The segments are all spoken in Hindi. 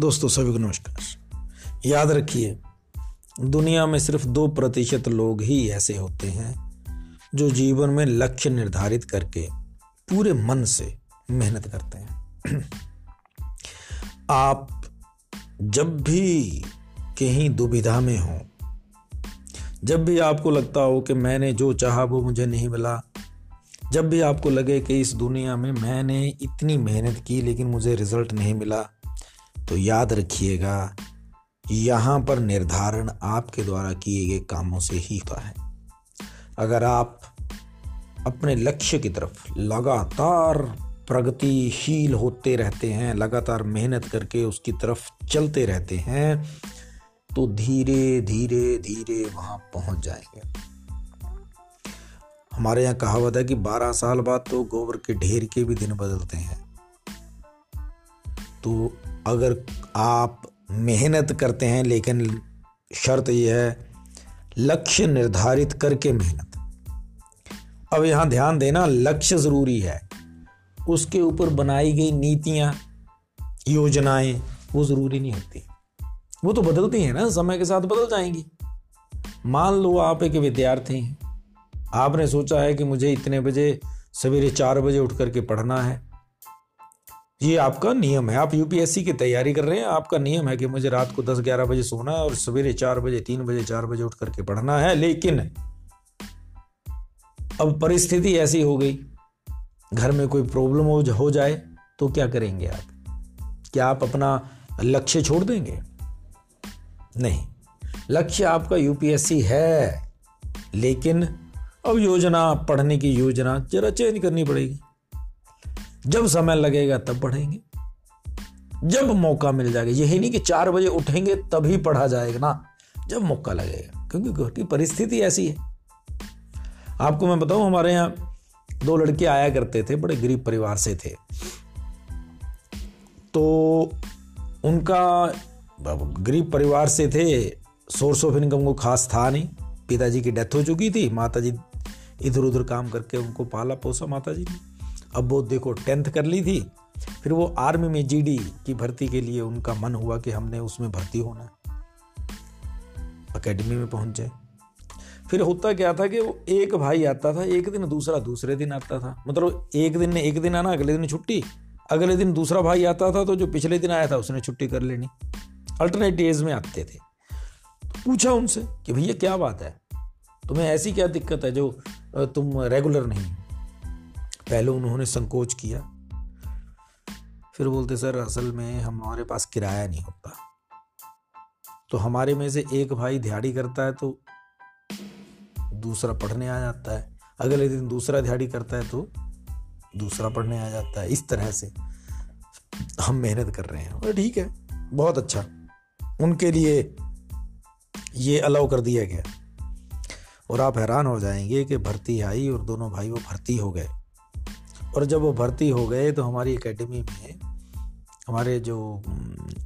दोस्तों, सभी को नमस्कार। याद रखिए, दुनिया में सिर्फ़ दो प्रतिशत लोग ही ऐसे होते हैं जो जीवन में लक्ष्य निर्धारित करके पूरे मन से मेहनत करते हैं। आप जब भी कहीं दुविधा में हो, जब भी आपको लगता हो कि मैंने जो चाहा वो मुझे नहीं मिला, जब भी आपको लगे कि इस दुनिया में मैंने इतनी मेहनत की लेकिन मुझे रिज़ल्ट नहीं मिला तो याद रखिएगा, यहाँ पर निर्धारण आपके द्वारा किए गए कामों से ही होता है। अगर आप अपने लक्ष्य की तरफ़ लगातार प्रगतिशील होते रहते हैं, लगातार मेहनत करके उसकी तरफ़ चलते रहते हैं तो धीरे धीरे धीरे वहाँ पहुँच जाएँगे। हमारे यहाँ कहावत है कि 12 साल बाद तो गोबर के ढेर के भी दिन बदलते हैं। तो अगर आप मेहनत करते हैं, लेकिन शर्त यह है, लक्ष्य निर्धारित करके मेहनत। अब यहाँ ध्यान देना, लक्ष्य ज़रूरी है। उसके ऊपर बनाई गई नीतियाँ, योजनाएँ, वो ज़रूरी नहीं होती। वो तो बदलती हैं ना, समय के साथ बदल जाएँगी। मान लो आप एक विद्यार्थी हैं। आपने सोचा है कि मुझे इतने बजे, सवेरे चार बजे उठ करके पढ़ना है। ये आपका नियम है। आप यूपीएससी की तैयारी कर रहे हैं। आपका नियम है कि मुझे रात को 10-11 बजे सोना है और सवेरे चार बजे तीन बजे चार बजे उठ करके पढ़ना है। लेकिन अब परिस्थिति ऐसी हो गई। घर में कोई प्रॉब्लम हो, हो जाए तो क्या करेंगे आप? क्या आप अपना लक्ष्य छोड़ देंगे? नहीं। लक्ष्य आपका यूपीएससी है। लेकिन अब योजना पढ़ने की योजना जरा चेंज करनी पड़ेगी। जब समय लगेगा तब पढ़ेंगे। जब मौका मिल जाएगा यही नहीं कि चार बजे उठेंगे तभी पढ़ा जाएगा ना। जब मौका लगेगा, क्योंकि घर की परिस्थिति ऐसी है। आपको मैं बताऊँ, हमारे यहाँ दो लड़के आया करते थे, बड़े गरीब परिवार से थे। तो उनका गरीब परिवार से थे, सोर्स ऑफ़ इनकम को खास था नहीं। पिताजी की डेथ हो चुकी थी माता जी इधर उधर काम करके उनको पाला पोसा माता जी ने। अब वो देखो टेंथ कर ली थी, फिर वो आर्मी में जीडी की भर्ती के लिए उनका मन हुआ कि हमने उसमें भर्ती होना अकेडमी में पहुँच जाए। फिर होता क्या था कि वो एक भाई आता था, एक दिन दूसरा दूसरे दिन आता था। मतलब एक दिन ने एक दिन आना, अगले दिन छुट्टी। अगले दिन दूसरा भाई आता था तो जो पिछले दिन आया था उसने छुट्टी कर लेनी। अल्टरनेट डेज़ में आते थे। तो पूछा उनसे कि भैया क्या बात है? तुम्हें ऐसी क्या दिक्कत है जो तुम रेगुलर नहीं पहले उन्होंने संकोच किया। फिर बोलते, सर, असल में हमारे पास किराया नहीं होता। तो हमारे में से एक भाई दिहाड़ी करता है तो दूसरा पढ़ने आ जाता है। अगले दिन दूसरा दिहाड़ी करता है तो दूसरा पढ़ने आ जाता है। इस तरह से हम मेहनत कर रहे हैं। और ठीक है, बहुत अच्छा। उनके लिए ये अलाउ कर दिया गया। और आप हैरान हो जाएँगे कि भर्ती आई और दोनों भाई वो भर्ती हो गए। और जब वो भर्ती हो गए तो हमारी एकेडमी में, हमारे जो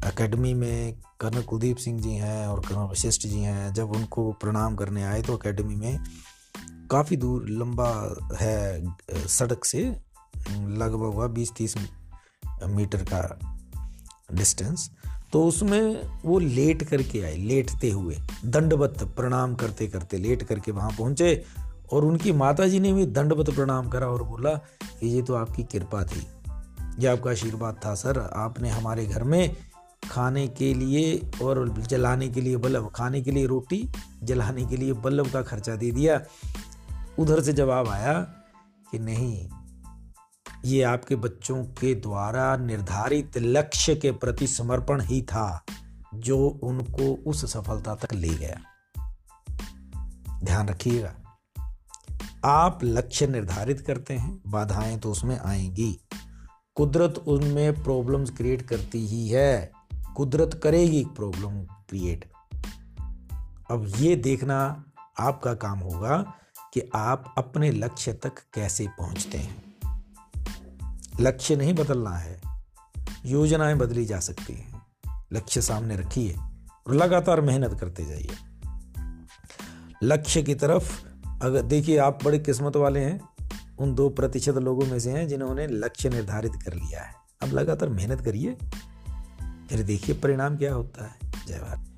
एकेडमी में कर्नल कुलदीप सिंह जी हैं और कर्नल वशिष्ठ जी हैं, जब उनको प्रणाम करने आए तो एकेडमी में काफ़ी दूर, लंबा है, सड़क से, लगभग हुआ बीस तीस मीटर का डिस्टेंस तो उसमें वो लेट करके आए, लेटते हुए, दंडवत प्रणाम करते करते लेट करके वहाँ पहुँचे। और उनकी माता जी ने भी दंडवत प्रणाम करा और बोला कि ये तो आपकी कृपा थी। ये आपका आशीर्वाद था, सर। आपने हमारे घर में खाने के लिए और जलाने के लिए बल्ब खाने के लिए रोटी, जलाने के लिए बल्ब का खर्चा दे दिया। उधर से जवाब आया कि नहीं, ये आपके बच्चों के द्वारा निर्धारित लक्ष्य के प्रति समर्पण ही था जो उनको उस सफलता तक ले गया। ध्यान रखिएगा। आप लक्ष्य निर्धारित करते हैं, बाधाएँ तो उसमें आएँगी। कुदरत उनमें प्रॉब्लम्स क्रिएट करती ही है। कुदरत करेगी प्रॉब्लम क्रिएट अब ये देखना आपका काम होगा कि आप अपने लक्ष्य तक कैसे पहुँचते हैं। लक्ष्य नहीं बदलना है, योजनाएँ बदली जा सकती हैं। लक्ष्य सामने रखिए और लगातार मेहनत करते जाइए। लक्ष्य की तरफ़ अगर देखिए, आप बड़े किस्मत वाले हैं। उन दो प्रतिशत लोगों में से हैं जिन्होंने लक्ष्य निर्धारित कर लिया है। अब लगातार मेहनत करिए, फिर देखिए परिणाम क्या होता है। जय भारत।